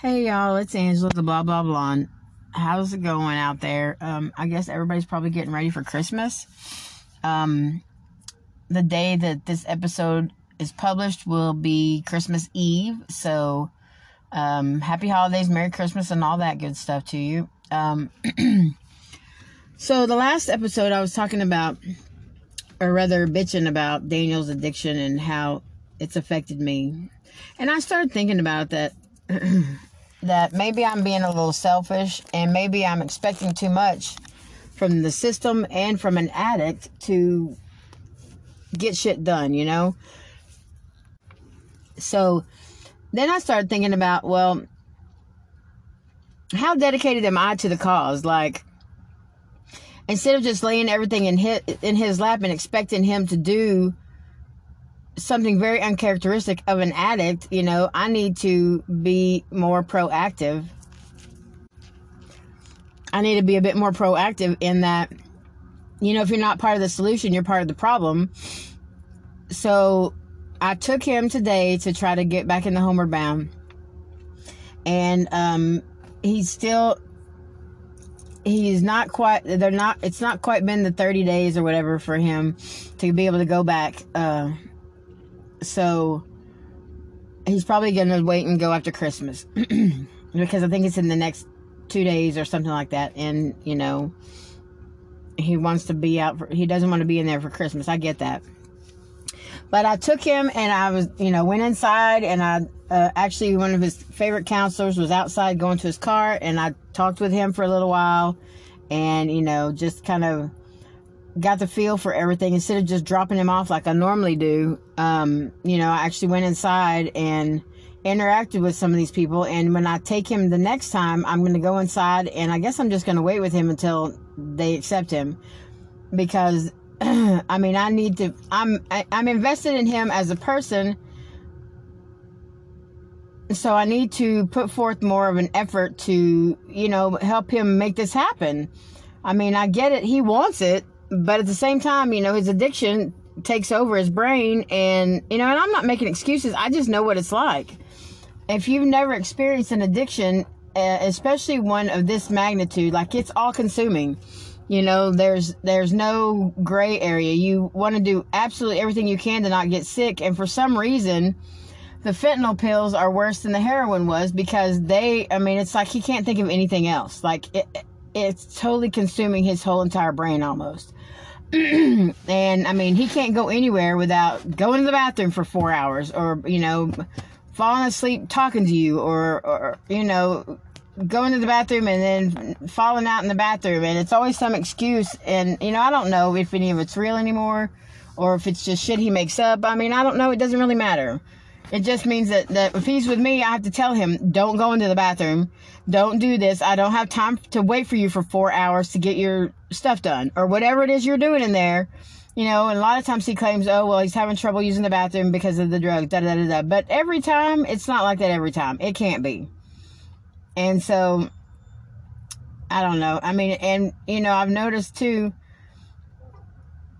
Hey y'all, it's Angela, the blah blah blah. How's it going out there? Um, I guess everybody's probably getting ready for Christmas. Um, the day that this episode is published will be Christmas Eve, so um, happy holidays, Merry Christmas, and all that good stuff to you. Um, so the last episode I was talking about, or rather bitching about Daniel's addiction and how it's affected me, and I started thinking about that. That maybe I'm being a little selfish and maybe I'm expecting too much from the system and from an addict to get shit done, you know? So then I started thinking about, well, how dedicated am I to the cause? Like, instead of just laying everything in his, in his lap and expecting him to do something very uncharacteristic of an addict, you know, I need to be more proactive. I need to be a bit more proactive in that, you know, if you're not part of the solution, you're part of the problem. So I took him today to try to get back in the homeward bound. And um, he's still he's not quite they're not it's not quite been the 30 days or whatever for him to be able to go back uh so he's probably going to wait and go after Christmas because I think it's in the next two days or something like that. And, you know, he wants to be out, for, he doesn't want to be in there for Christmas. I get that. But I took him and I was, you know, went inside and I uh, actually, one of his favorite counselors was outside going to his car and I talked with him for a little while and, you know, just kind of got the feel for everything instead of just dropping him off like I normally do. Um, you know, I actually went inside and interacted with some of these people. And when I take him the next time, I'm going to go inside and I guess I'm just going to wait with him until they accept him because I mean, I need to, I'm, I, am i am invested in him as a person. So I need to put forth more of an effort to, you know, help him make this happen. I mean, I get it. He wants it but at the same time, you know, his addiction takes over his brain and you know, and I'm not making excuses. I just know what it's like. If you've never experienced an addiction, uh, especially one of this magnitude, like it's all consuming. You know, there's there's no gray area. You want to do absolutely everything you can to not get sick and for some reason the fentanyl pills are worse than the heroin was because they I mean, it's like he can't think of anything else. Like it, it's totally consuming his whole entire brain almost. and I mean, he can't go anywhere without going to the bathroom for four hours or, you know, falling asleep talking to you or, or, you know, going to the bathroom and then falling out in the bathroom. And it's always some excuse. And, you know, I don't know if any of it's real anymore or if it's just shit he makes up. I mean, I don't know. It doesn't really matter. It just means that, that if he's with me, I have to tell him, don't go into the bathroom. Don't do this. I don't have time to wait for you for four hours to get your stuff done or whatever it is you're doing in there. You know, and a lot of times he claims, oh, well, he's having trouble using the bathroom because of the drug, da da da da. But every time, it's not like that every time. It can't be. And so, I don't know. I mean, and, you know, I've noticed too,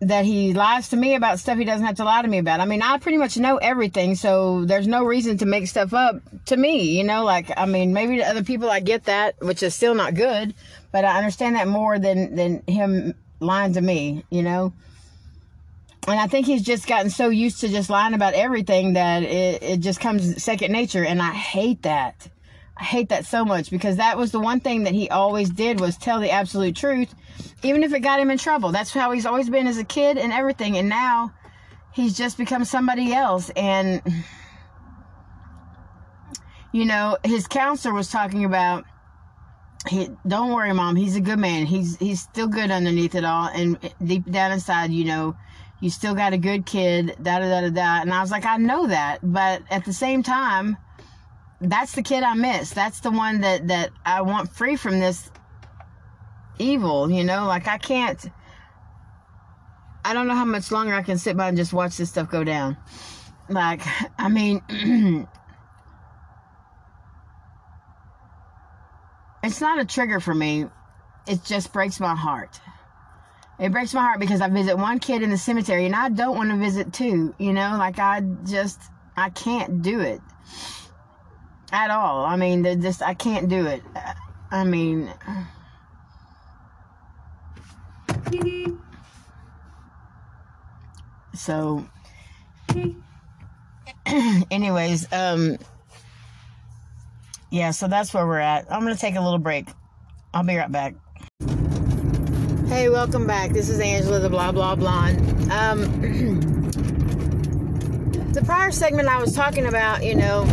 that he lies to me about stuff he doesn't have to lie to me about. I mean, I pretty much know everything, so there's no reason to make stuff up to me, you know, like I mean, maybe to other people I get that, which is still not good, but I understand that more than than him lying to me, you know. And I think he's just gotten so used to just lying about everything that it, it just comes second nature and I hate that. I hate that so much because that was the one thing that he always did was tell the absolute truth, even if it got him in trouble. That's how he's always been as a kid and everything. And now he's just become somebody else. And, you know, his counselor was talking about, he, don't worry, mom. He's a good man. He's, he's still good underneath it all. And deep down inside, you know, you still got a good kid, da da da da da. And I was like, I know that. But at the same time, that's the kid I miss. That's the one that that I want free from this evil, you know? Like I can't I don't know how much longer I can sit by and just watch this stuff go down. Like, I mean, it's not a trigger for me. It just breaks my heart. It breaks my heart because I visit one kid in the cemetery and I don't want to visit two, you know? Like I just I can't do it at all. I mean, they just I can't do it. I mean. So, anyways, um, yeah, so that's where we're at. I'm gonna take a little break. I'll be right back. Hey, welcome back. This is Angela, the blah blah blonde. Um, the prior segment I was talking about, you know,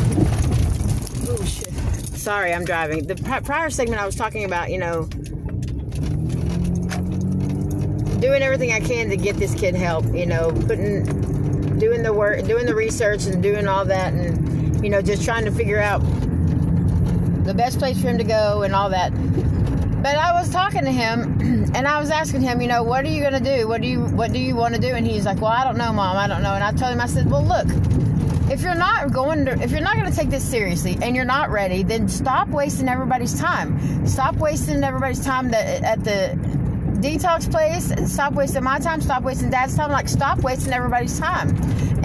oh shit. Sorry, I'm driving. The prior segment I was talking about, you know, doing everything I can to get this kid help. You know, putting, doing the work, doing the research, and doing all that, and you know, just trying to figure out the best place for him to go and all that. But I was talking to him, and I was asking him, you know, what are you going to do? What do you What do you want to do? And he's like, well, I don't know, mom. I don't know. And I told him, I said, well, look, if you're not going to if you're not going to take this seriously and you're not ready then stop wasting everybody's time. Stop wasting everybody's time that at the detox place stop wasting my time stop wasting dad's time like stop wasting everybody's time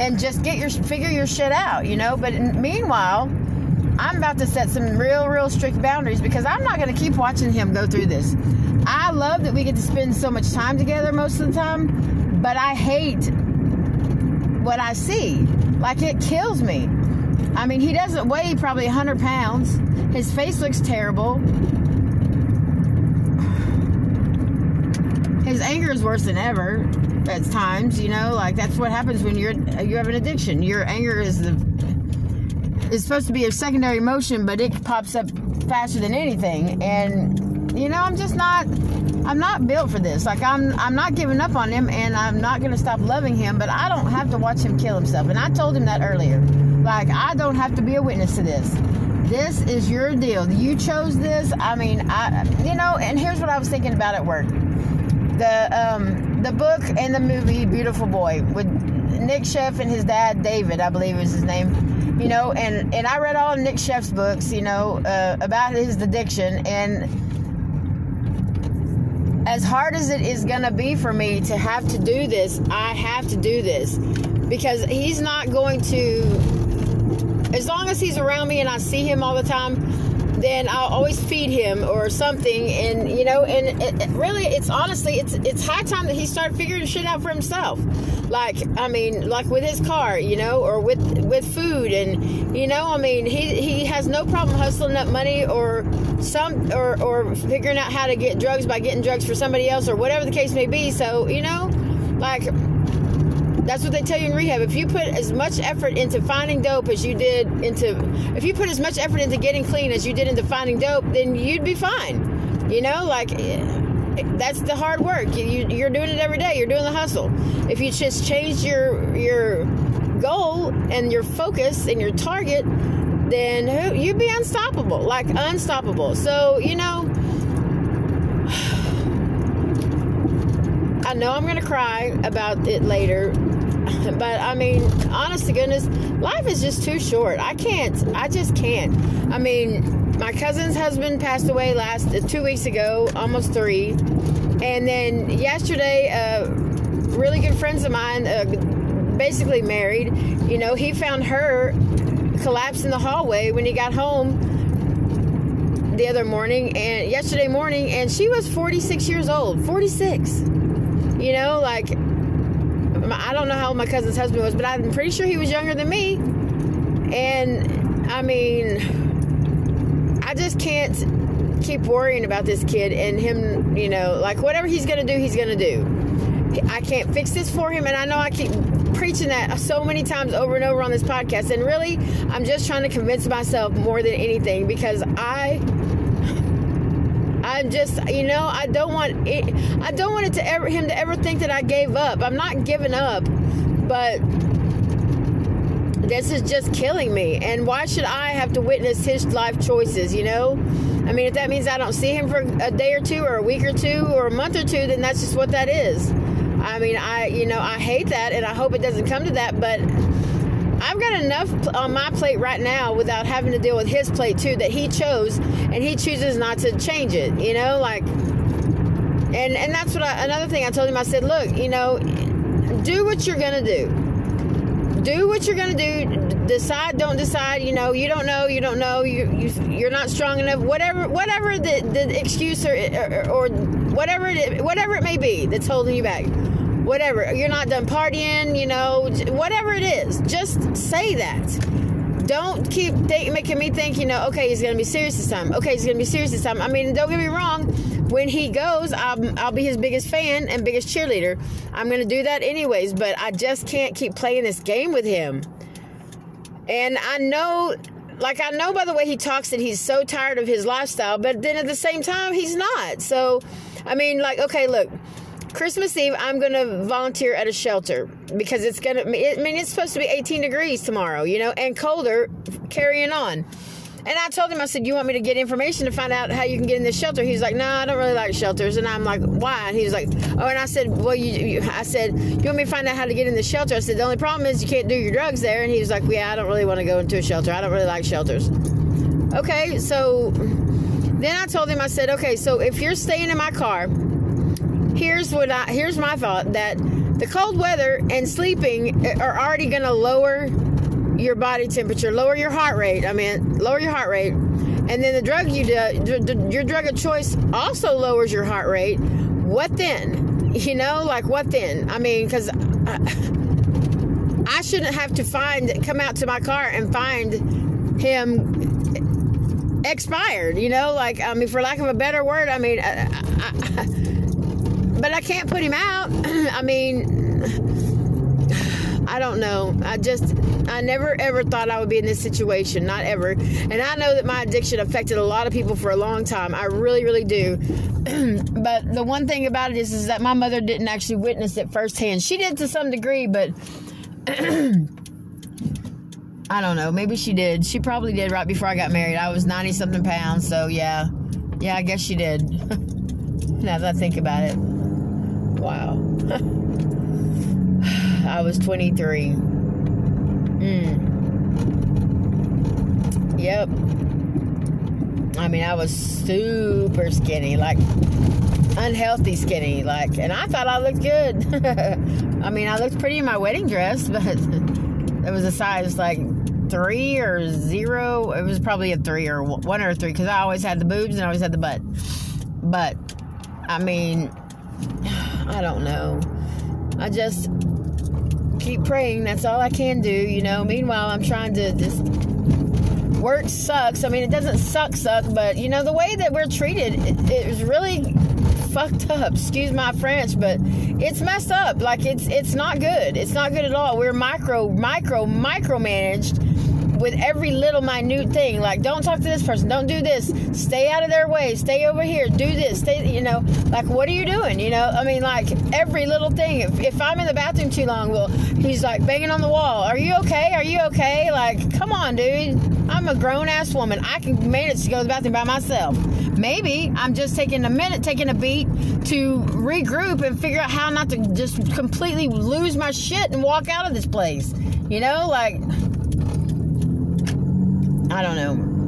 and just get your figure your shit out you know? But meanwhile i'm about to set some real real strict boundaries because i'm not going to keep watching him go through this. I love that we get to spend so much time together most of the time but i hate what i see. Like it kills me. I mean he doesn't weigh probably 100 pounds. His face looks terrible. His anger is worse than ever at times you know? Like that's what happens when you're you have an addiction. Your anger is the is supposed to be a secondary emotion but it pops up faster than anything. And you know i'm just not i'm not built for this. Like i'm i'm not giving up on him and i'm not going to stop loving him but i don't have to watch him kill himself. And i told him that earlier. Like i don't have to be a witness to this. This is your deal. You chose this. I mean i you know and here's what i was thinking about at work. The um, the book and the movie Beautiful Boy with Nic Sheff and his dad David, I believe is his name. You know, and and I read all of Nic Sheff's books, you know, uh, about his addiction and as hard as it is going to be for me to have to do this, I have to do this. Because he's not going to as long as he's around me and I see him all the time, then I'll always feed him or something. And you know, and it, it really, it's honestly, it's it's high time that he start figuring shit out for himself. Like, I mean, like with his car, you know, or with with food, and you know, I mean, he he has no problem hustling up money or some or or figuring out how to get drugs by getting drugs for somebody else or whatever the case may be. So you know, like that's what they tell you in rehab. If you put as much effort into finding dope as you did into, if you put as much effort into getting clean as you did into finding dope, then you'd be fine. You know, like that's the hard work. You, you, are doing it every day. You're doing the hustle. If you just change your your goal and your focus and your target, then you'd be unstoppable, like unstoppable. So you know. I know I'm going to cry about it later, but I mean, honest to goodness, life is just too short. I can't. I just can't. I mean, my cousin's husband passed away last uh, two weeks ago, almost three, and then yesterday, uh, really good friends of mine, uh, basically married. You know, he found her collapsed in the hallway when he got home the other morning and yesterday morning and she was 46 years old 46 you know like I don't know how old my cousin's husband was, but I'm pretty sure he was younger than me. And I mean, I just can't keep worrying about this kid and him, you know, like whatever he's going to do, he's going to do. I can't fix this for him. And I know I keep preaching that so many times over and over on this podcast. And really, I'm just trying to convince myself more than anything because I I'm just, you know, I don't want it, I don't want it to ever him to ever think that I gave up. I'm not giving up, but this is just killing me. And why should I have to witness his life choices? You know, I mean, if that means I don't see him for a day or two, or a week or two, or a month or two, then that's just what that is. I mean, I, you know, I hate that, and I hope it doesn't come to that, but I've got enough on my plate right now without having to deal with his plate too that he chose, and he chooses not to change it. You know, like, and and that's what I, another thing I told him. I said, look, you know, do what you're gonna do. Do what you're gonna do. decide, don't decide. You know, you don't know, you don't know. You, you you're not strong enough. Whatever, whatever the, the excuse or, or, or whatever it, whatever it may be that's holding you back. Whatever you're not done partying, you know, whatever it is, just say that don't keep making me think, you know, okay, he's going to be serious this time. Okay, he's going to be serious this time. I mean, don't get me wrong. When he goes, I'll, I'll be his biggest fan and biggest cheerleader. I'm going to do that anyways, but I just can't keep playing this game with him. And I know, like, I know by the way he talks that he's so tired of his lifestyle, but then at the same time, he's not. So, I mean, like, okay, look, Christmas Eve, I'm going to volunteer at a shelter because it's going to, I mean, it's supposed to be 18 degrees tomorrow, you know, and colder carrying on. And I told him, I said, You want me to get information to find out how you can get in this shelter? He's like, No, I don't really like shelters. And I'm like, Why? And he was like, Oh, and I said, Well, you, you, I said, You want me to find out how to get in the shelter? I said, The only problem is you can't do your drugs there. And he was like, Yeah, I don't really want to go into a shelter. I don't really like shelters. Okay, so then I told him, I said, Okay, so if you're staying in my car, here's what I here's my thought that the cold weather and sleeping are already going to lower your body temperature, lower your heart rate. I mean, lower your heart rate, and then the drug you uh, do, your drug of choice also lowers your heart rate. What then? You know, like what then? I mean, because I, I shouldn't have to find come out to my car and find him expired. You know, like um, I mean, for lack of a better word, I mean. I, I, but I can't put him out. I mean, I don't know. I just, I never ever thought I would be in this situation. Not ever. And I know that my addiction affected a lot of people for a long time. I really, really do. but the one thing about it is, is that my mother didn't actually witness it firsthand. She did to some degree, but. I don't know. Maybe she did. She probably did right before I got married. I was 90 something pounds, so yeah. Yeah, I guess she did. now that I think about it. Wow. I was 23. Mm. Yep. I mean, I was super skinny, like unhealthy skinny, like, and I thought I looked good. I mean, I looked pretty in my wedding dress, but it was a size like three or zero. It was probably a three or one or three because I always had the boobs and I always had the butt. But I mean, I don't know. I just keep praying. That's all I can do, you know. Meanwhile, I'm trying to just work sucks. I mean, it doesn't suck, suck, but you know, the way that we're treated it, it was really fucked up. Excuse my French, but it's messed up. Like it's it's not good. It's not good at all. We're micro micro micromanaged with every little minute thing. Like, don't talk to this person. Don't do this. Stay out of their way. Stay over here. Do this. Stay, you know, like, what are you doing? You know, I mean, like, every little thing. If, if I'm in the bathroom too long, well, he's like banging on the wall. Are you okay? Are you okay? Like, come on, dude. I'm a grown ass woman. I can manage to go to the bathroom by myself. Maybe I'm just taking a minute, taking a beat to regroup and figure out how not to just completely lose my shit and walk out of this place. You know, like I don't know.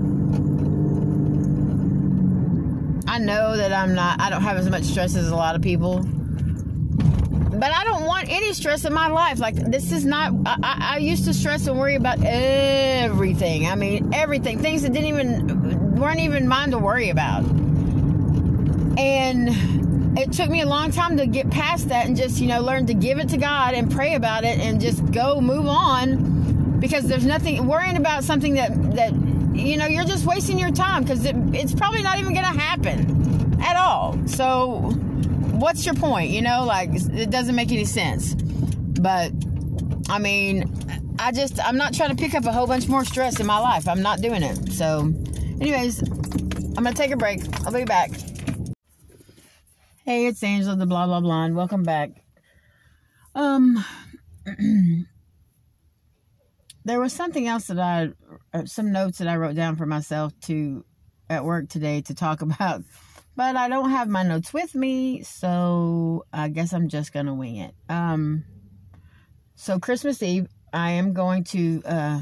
I know that I'm not, I don't have as much stress as a lot of people. But I don't want any stress in my life. Like, this is not, I, I used to stress and worry about everything. I mean, everything. Things that didn't even, weren't even mine to worry about. And it took me a long time to get past that and just, you know, learn to give it to God and pray about it and just go move on because there's nothing worrying about something that that you know you're just wasting your time because it, it's probably not even going to happen at all. So what's your point? You know, like it doesn't make any sense. But I mean, I just I'm not trying to pick up a whole bunch more stress in my life. I'm not doing it. So, anyways, I'm gonna take a break. I'll be back. Hey, it's Angela, the blah blah blonde. Welcome back. Um. there was something else that I, uh, some notes that I wrote down for myself to at work today to talk about, but I don't have my notes with me, so I guess I'm just gonna wing it. Um, so Christmas Eve, I am going to uh,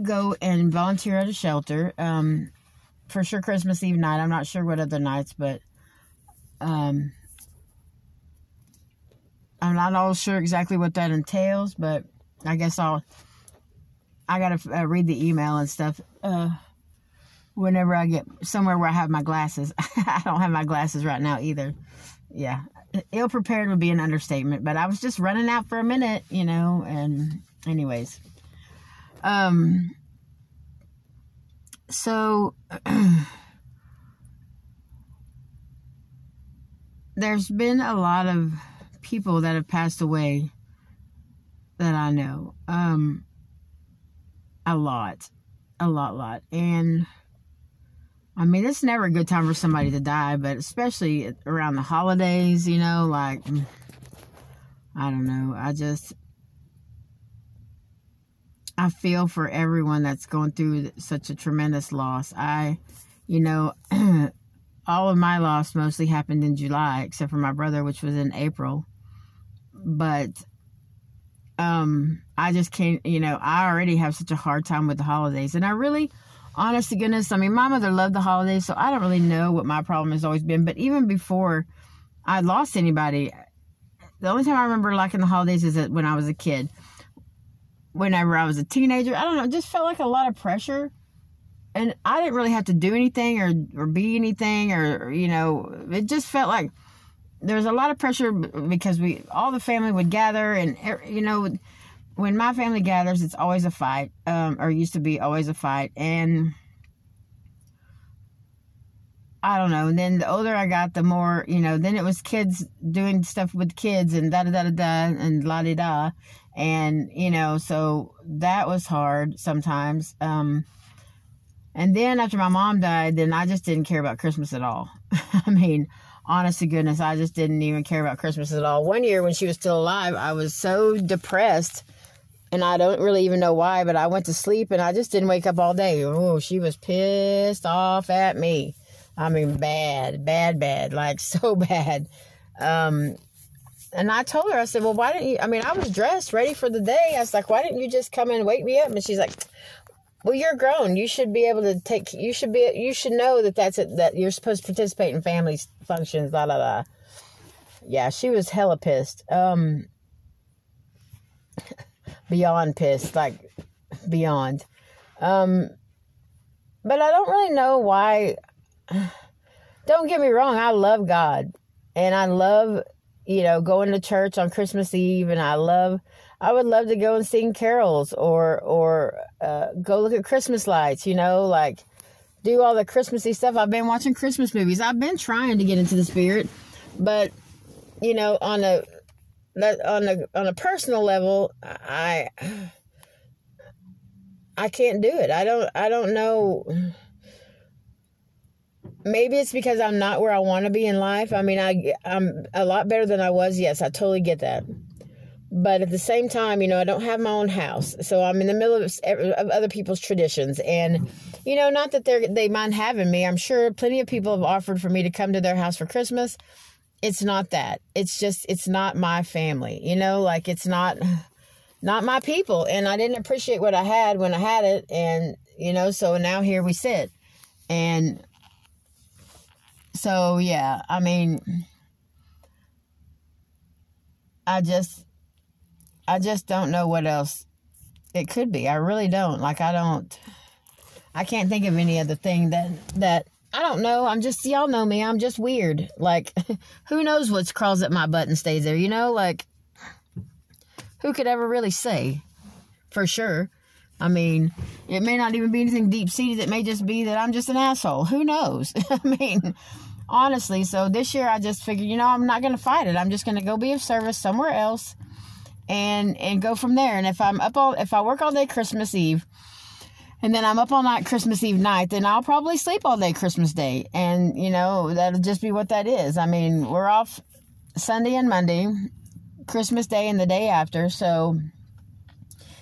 go and volunteer at a shelter. Um, for sure, Christmas Eve night. I'm not sure what other nights, but um, I'm not all sure exactly what that entails, but I guess I'll I gotta uh, read the email and stuff. Uh, whenever I get somewhere where I have my glasses, I don't have my glasses right now either. Yeah, ill prepared would be an understatement, but I was just running out for a minute, you know. And anyways, um, so. there's been a lot of people that have passed away that I know. Um, a lot, a lot, lot, and I mean it's never a good time for somebody to die, but especially around the holidays, you know, like I don't know. I just I feel for everyone that's going through such a tremendous loss. I, you know. all of my loss mostly happened in July, except for my brother, which was in April. But um, I just can't, you know, I already have such a hard time with the holidays. And I really, honest to goodness, I mean, my mother loved the holidays, so I don't really know what my problem has always been. But even before I lost anybody, the only time I remember liking the holidays is when I was a kid. Whenever I was a teenager, I don't know, it just felt like a lot of pressure and I didn't really have to do anything or or be anything or you know it just felt like there was a lot of pressure because we all the family would gather and you know when my family gathers it's always a fight um, or used to be always a fight and I don't know. And then the older I got, the more, you know, then it was kids doing stuff with kids and da da da da da and la di da. And, you know, so that was hard sometimes. Um, and then after my mom died, then I just didn't care about Christmas at all. I mean, honest to goodness, I just didn't even care about Christmas at all. One year when she was still alive, I was so depressed and I don't really even know why, but I went to sleep and I just didn't wake up all day. Oh, she was pissed off at me. I mean, bad, bad, bad, like so bad. Um, and I told her, I said, well, why didn't you? I mean, I was dressed, ready for the day. I was like, why didn't you just come and wake me up? And she's like, well you're grown. You should be able to take you should be you should know that that's it that you're supposed to participate in family functions la la la. Yeah she was hella pissed. Um beyond pissed like beyond. Um but i don't really know why don't get me wrong i love god. And i love you know going to church on christmas eve and i love I would love to go and sing carols or or uh, go look at Christmas lights. You know, like do all the Christmassy stuff. I've been watching Christmas movies. I've been trying to get into the spirit, but you know, on a on a on a personal level, I I can't do it. I don't I don't know. Maybe it's because I'm not where I want to be in life. I mean, I I'm a lot better than I was. Yes, I totally get that but at the same time, you know, I don't have my own house, so I'm in the middle of, of other people's traditions, and you know, not that they they mind having me. I'm sure plenty of people have offered for me to come to their house for Christmas. It's not that. It's just it's not my family. You know, like it's not not my people, and I didn't appreciate what I had when I had it, and you know, so now here we sit, and so yeah, I mean, I just I just don't know what else it could be. I really don't. Like I don't I can't think of any other thing that that I don't know. I'm just y'all know me. I'm just weird. Like who knows what crawls up my butt and stays there, you know? Like who could ever really say for sure? I mean, it may not even be anything deep seated. It may just be that I'm just an asshole. Who knows? I mean, honestly, so this year I just figured, you know, I'm not going to fight it. I'm just going to go be of service somewhere else and and go from there. And if I'm up all if I work all day Christmas Eve and then I'm up all night Christmas Eve night, then I'll probably sleep all day Christmas Day. And you know, that'll just be what that is. I mean, we're off Sunday and Monday, Christmas Day and the day after, so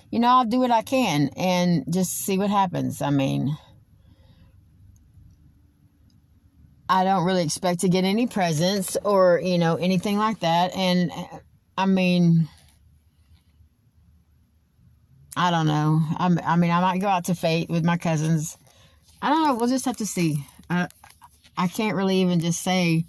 you know, I'll do what I can and just see what happens. I mean, I don't really expect to get any presents or, you know, anything like that. And I mean, I don't know. I'm, I mean, I might go out to Fate with my cousins. I don't know. We'll just have to see. I, I can't really even just say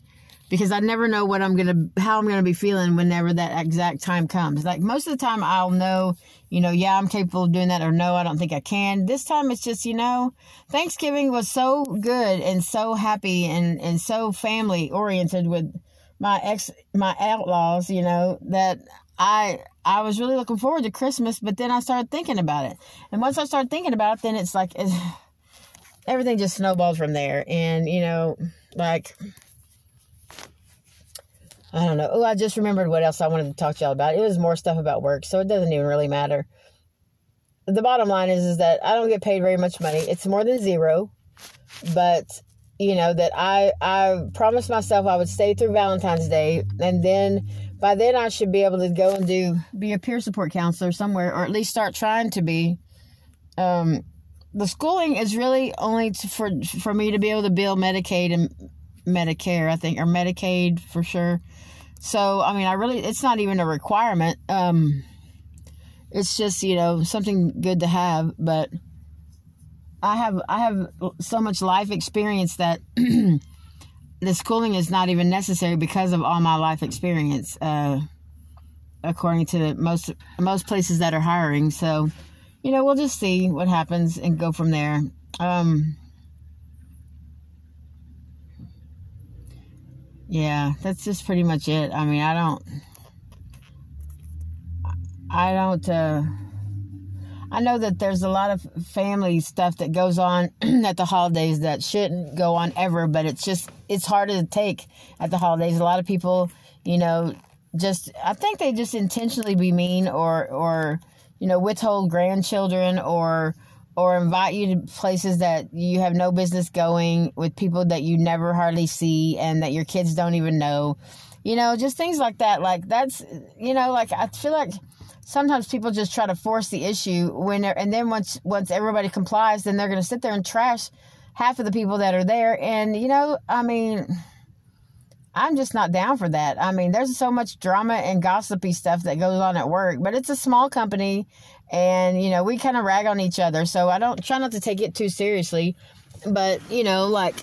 because I never know what I'm gonna how I'm gonna be feeling whenever that exact time comes. Like most of the time, I'll know, you know, yeah, I'm capable of doing that, or no, I don't think I can. This time, it's just, you know, Thanksgiving was so good and so happy and and so family oriented with my ex my outlaws, you know, that I I was really looking forward to Christmas, but then I started thinking about it, and once I started thinking about it, then it's like it's, everything just snowballs from there, and you know, like I don't know. Oh, I just remembered what else I wanted to talk to y'all about. It was more stuff about work, so it doesn't even really matter. The bottom line is, is that I don't get paid very much money. It's more than zero, but you know that I I promised myself I would stay through Valentine's Day, and then by then I should be able to go and do be a peer support counselor somewhere, or at least start trying to be. Um, the schooling is really only to, for for me to be able to bill Medicaid and Medicare, I think, or Medicaid for sure. So, I mean, I really, it's not even a requirement. Um, it's just, you know, something good to have, but I have, I have so much life experience that the schooling is not even necessary because of all my life experience, uh, according to most, most places that are hiring. So, you know, we'll just see what happens and go from there. Um, yeah, that's just pretty much it. I mean, I don't, I don't, uh, I know that there's a lot of family stuff that goes on at the holidays that shouldn't go on ever, but it's just, it's harder to take at the holidays. A lot of people, you know, just, I think they just intentionally be mean or, or, you know, withhold grandchildren or, or invite you to places that you have no business going with people that you never hardly see and that your kids don't even know. You know, just things like that. Like that's, you know, like I feel like sometimes people just try to force the issue when and then once once everybody complies, then they're going to sit there and trash half of the people that are there. And you know, I mean. I'm just not down for that. I mean, there's so much drama and gossipy stuff that goes on at work, but it's a small company and you know we kind of rag on each other so i don't try not to take it too seriously but you know like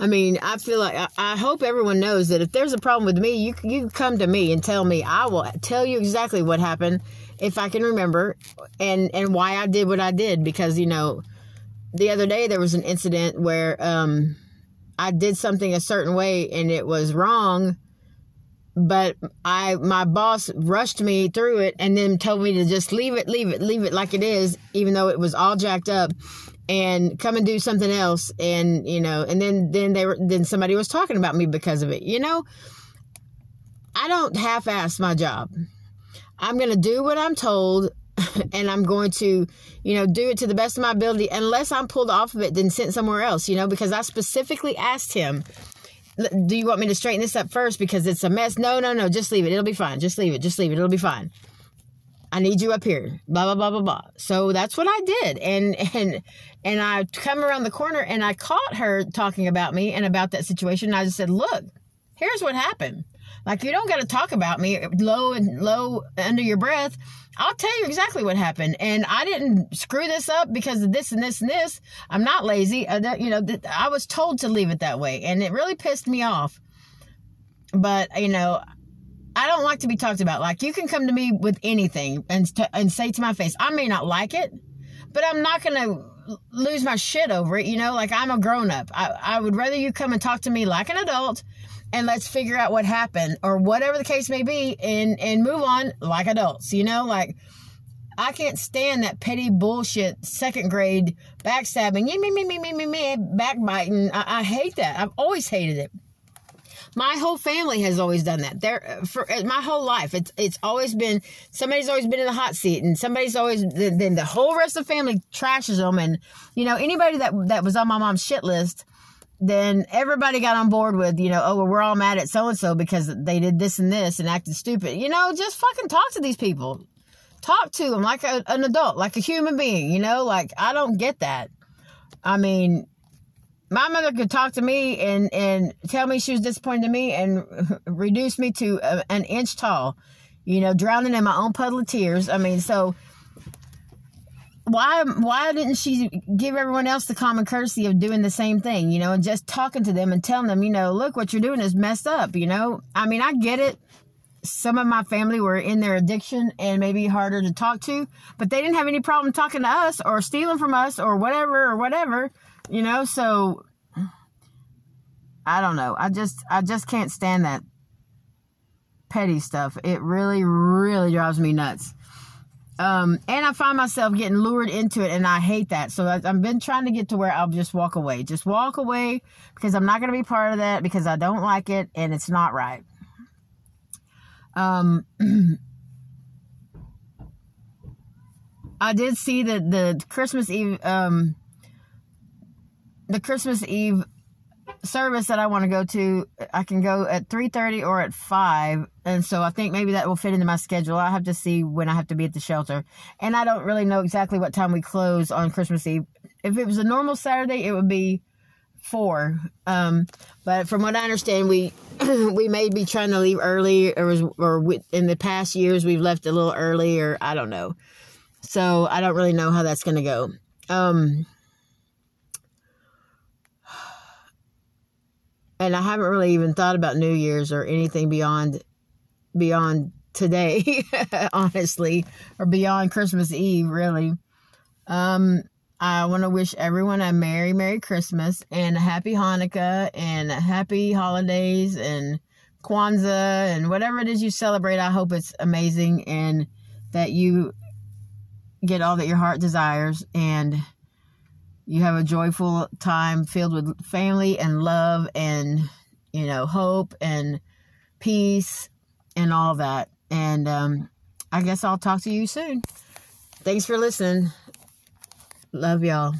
i mean i feel like i, hope everyone knows that if there's a problem with me you, you come to me and tell me i will tell you exactly what happened if i can remember and and why i did what i did because you know the other day there was an incident where um i did something a certain way and it was wrong but I my boss rushed me through it and then told me to just leave it, leave it, leave it like it is, even though it was all jacked up, and come and do something else. And you know, and then then they were then somebody was talking about me because of it. You know, I don't half-ass my job. I'm gonna do what I'm told. And I'm going to, you know, do it to the best of my ability. Unless I'm pulled off of it, then sent somewhere else, you know, because I specifically asked him do you want me to straighten this up first because it's a mess? No, no, no. Just leave it. It'll be fine. Just leave it. Just leave it. It'll be fine. I need you up here. Blah blah blah blah blah. So that's what I did, and and and I come around the corner and I caught her talking about me and about that situation. And I just said, "Look, here's what happened. Like you don't got to talk about me low and low under your breath. I'll tell you exactly what happened. And I didn't screw this up because of this and this and this. I'm not lazy. Uh, you know, I was told to leave it that way. And it really pissed me off. But, you know, I don't like to be talked about. Like, you can come to me with anything and, t- and say to my face, I may not like it, but I'm not to lose my shit over it. You know, like I'm a grown up. I, I would rather you come and talk to me like an adult and let's figure out what happened or whatever the case may be and and move on like adults you know like I can't stand that petty bullshit second grade backstabbing, me, me, me, me, me, me, backbiting. I, I hate that. I've always hated it. My whole family has always done that. There uh, for uh, my whole life, it's it's always been somebody's always been in the hot seat, and somebody's always then the whole rest of the family trashes them. And you know anybody that that was on my mom's shit list, then everybody got on board with, you know, oh, well, we're all mad at so and so because they did this and this and acted stupid. You know, just fucking talk to these people. Talk to them like a, an adult, like a human being, you know? Like, I don't get that. I mean, my mother could talk to me and, and tell me she was disappointed in me and reduce me to a, an inch tall, you know, drowning in my own puddle of tears. I mean, so why why didn't she give everyone else the common courtesy of doing the same thing you know and just talking to them and telling them you know look what you're doing is messed up you know? I mean i get it. Some of my family were in their addiction and maybe harder to talk to but they didn't have any problem talking to us or stealing from us or whatever or whatever you know? So i don't know. I just i just can't stand that petty stuff. It really really drives me nuts um, and I find myself getting lured into it, and I hate that. So I, I've been trying to get to where I'll just walk away. Just walk away because I'm not going to be part of that because I don't like it and it's not right. Um, I did see that the Christmas Eve, um, the Christmas Eve service that I want to go to, I can go at 3:30 or at 5, and so I think maybe that will fit into my schedule. I have to see when I have to be at the shelter. And I don't really know exactly what time we close on Christmas Eve. If it was a normal Saturday, it would be 4. Um, but from what I understand, we we may be trying to leave early or was, or we, in the past years we've left a little early or I don't know. So I don't really know how that's going to go. Um and I haven't really even thought about New Year's or anything beyond beyond today, honestly, or beyond Christmas Eve, really. Um, I want to wish everyone a Merry, Merry Christmas and a Happy Hanukkah and Happy Holidays and Kwanzaa and whatever it is you celebrate. I hope it's amazing and that you get all that your heart desires and you have a joyful time filled with family and love and you know hope and peace and all that. And um, i guess i'll talk to you soon. Thanks for listening. Love y'all